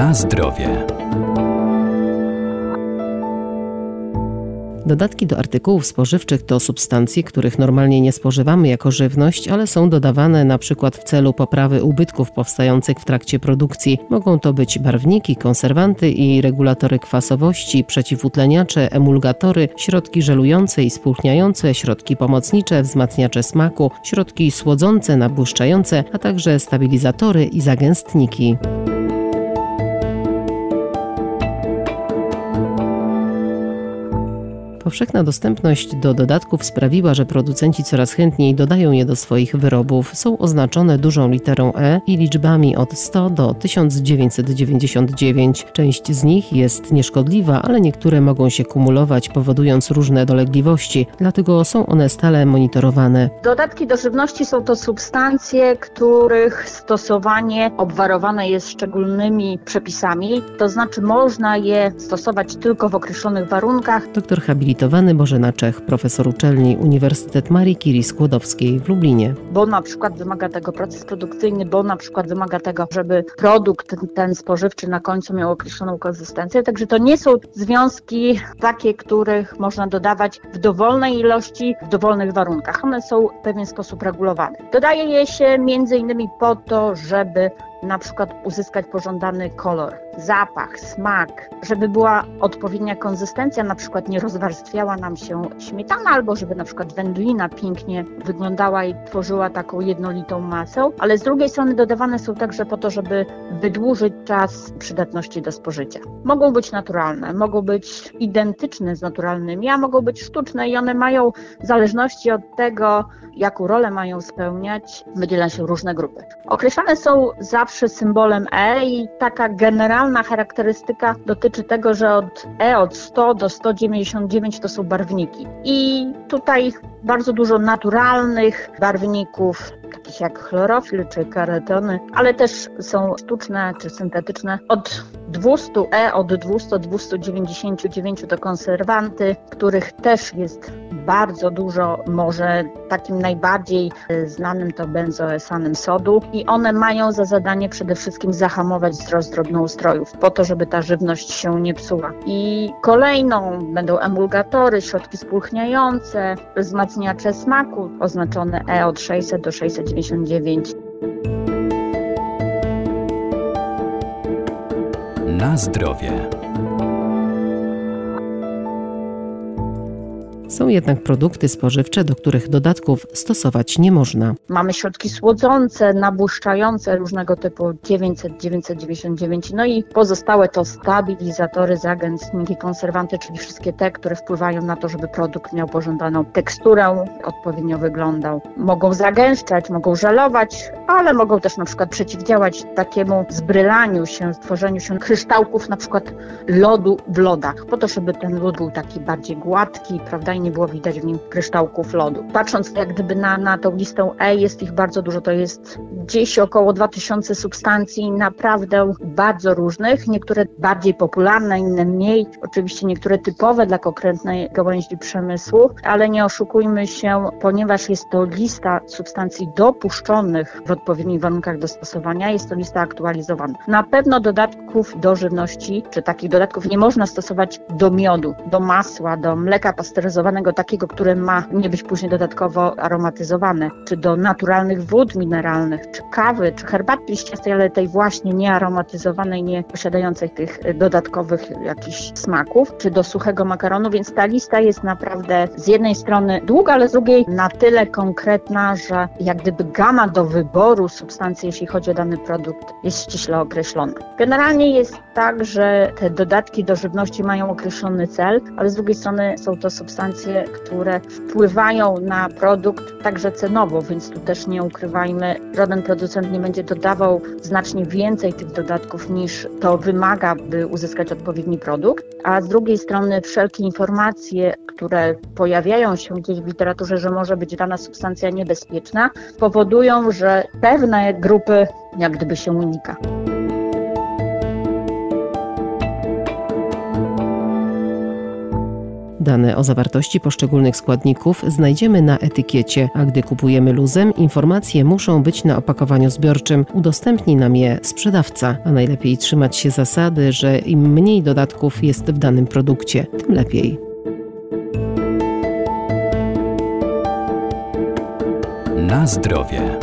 Na zdrowie. Dodatki do artykułów spożywczych to substancje, których normalnie nie spożywamy jako żywność, ale są dodawane na przykład w celu poprawy ubytków powstających w trakcie produkcji. Mogą to być barwniki, konserwanty i regulatory kwasowości, przeciwutleniacze, emulgatory, środki żelujące i spłuchniające, środki pomocnicze, wzmacniacze smaku, środki słodzące, nabłyszczające, a także stabilizatory i zagęstniki. Powszechna dostępność do dodatków sprawiła, że producenci coraz chętniej dodają je do swoich wyrobów. Są oznaczone dużą literą E i liczbami od 100 do 1999. Część z nich jest nieszkodliwa, ale niektóre mogą się kumulować, powodując różne dolegliwości, dlatego są one stale monitorowane. Dodatki do żywności są to substancje, których stosowanie obwarowane jest szczególnymi przepisami, to znaczy można je stosować tylko w określonych warunkach. Doktor habilitowany habilitowany Bożena Czech, profesor uczelni Uniwersytet Marii Curie Skłodowskiej w Lublinie. Bo na przykład wymaga tego proces produkcyjny, bo na przykład wymaga tego, żeby produkt ten spożywczy na końcu miał określoną konsystencję. Także to nie są związki takie, których można dodawać w dowolnej ilości, w dowolnych warunkach. One są w pewien sposób regulowane. Dodaje je się między innymi po to, żeby na przykład uzyskać pożądany kolor, zapach, smak, żeby była odpowiednia konsystencja, na przykład nie rozwarstwiała nam się śmietana, albo żeby na przykład wędlina pięknie wyglądała i tworzyła taką jednolitą masę, ale z drugiej strony dodawane są także po to, żeby wydłużyć czas przydatności do spożycia. Mogą być naturalne, mogą być identyczne z naturalnymi, a mogą być sztuczne i one mają w zależności od tego, jaką rolę mają spełniać, wydziela się różne grupy. Określane są zawsze symbolem E i taka generalna charakterystyka dotyczy tego, że od E od 100 do 199 to są barwniki. I tutaj bardzo dużo naturalnych barwników, takich jak chlorofil czy karetony, ale też są sztuczne czy syntetyczne. Od 200 E, od 200 299 to konserwanty, których też jest bardzo dużo, może takim najbardziej e, znanym to benzoesanem sodu i one mają za zadanie przede wszystkim zahamować wzrost drobnoustrojów po to, żeby ta żywność się nie psuła. I kolejną będą emulgatory, środki spulchniające, wzmacniacze smaku oznaczone E od 600 do 699. Na zdrowie. Są jednak produkty spożywcze, do których dodatków stosować nie można. Mamy środki słodzące, nabłuszczające różnego typu 900, 999, no i pozostałe to stabilizatory, zagęstniki, konserwanty, czyli wszystkie te, które wpływają na to, żeby produkt miał pożądaną teksturę, odpowiednio wyglądał. Mogą zagęszczać, mogą żelować, ale mogą też na przykład przeciwdziałać takiemu zbrylaniu się, stworzeniu się kryształków na przykład lodu w lodach, po to, żeby ten lód był taki bardziej gładki, prawda, nie było widać w nim kryształków lodu. Patrząc jak gdyby na, na tą listę E, jest ich bardzo dużo, to jest gdzieś około 2000 substancji, naprawdę bardzo różnych, niektóre bardziej popularne, inne mniej, oczywiście niektóre typowe dla konkretnej gałęzi przemysłu, ale nie oszukujmy się, ponieważ jest to lista substancji dopuszczonych w odpowiednich warunkach do stosowania, jest to lista aktualizowana. Na pewno dodatków do żywności, czy takich dodatków nie można stosować do miodu, do masła, do mleka pasteryzowanego, takiego, które ma nie być później dodatkowo aromatyzowane, czy do naturalnych wód mineralnych, czy kawy, czy herbaty liściastej, ale tej właśnie niearomatyzowanej, nie posiadającej tych dodatkowych jakichś smaków, czy do suchego makaronu, więc ta lista jest naprawdę z jednej strony długa, ale z drugiej na tyle konkretna, że jak gdyby gama do wyboru substancji, jeśli chodzi o dany produkt, jest ściśle określona. Generalnie jest tak, że te dodatki do żywności mają określony cel, ale z drugiej strony są to substancje, które wpływają na produkt także cenowo, więc tu też nie ukrywajmy, żaden producent nie będzie dodawał znacznie więcej tych dodatków niż to wymaga, by uzyskać odpowiedni produkt. A z drugiej strony wszelkie informacje, które pojawiają się gdzieś w literaturze, że może być dana substancja niebezpieczna, powodują, że pewne grupy jak gdyby się unika. Dane o zawartości poszczególnych składników znajdziemy na etykiecie, a gdy kupujemy luzem, informacje muszą być na opakowaniu zbiorczym. Udostępni nam je sprzedawca, a najlepiej trzymać się zasady, że im mniej dodatków jest w danym produkcie, tym lepiej. Na zdrowie.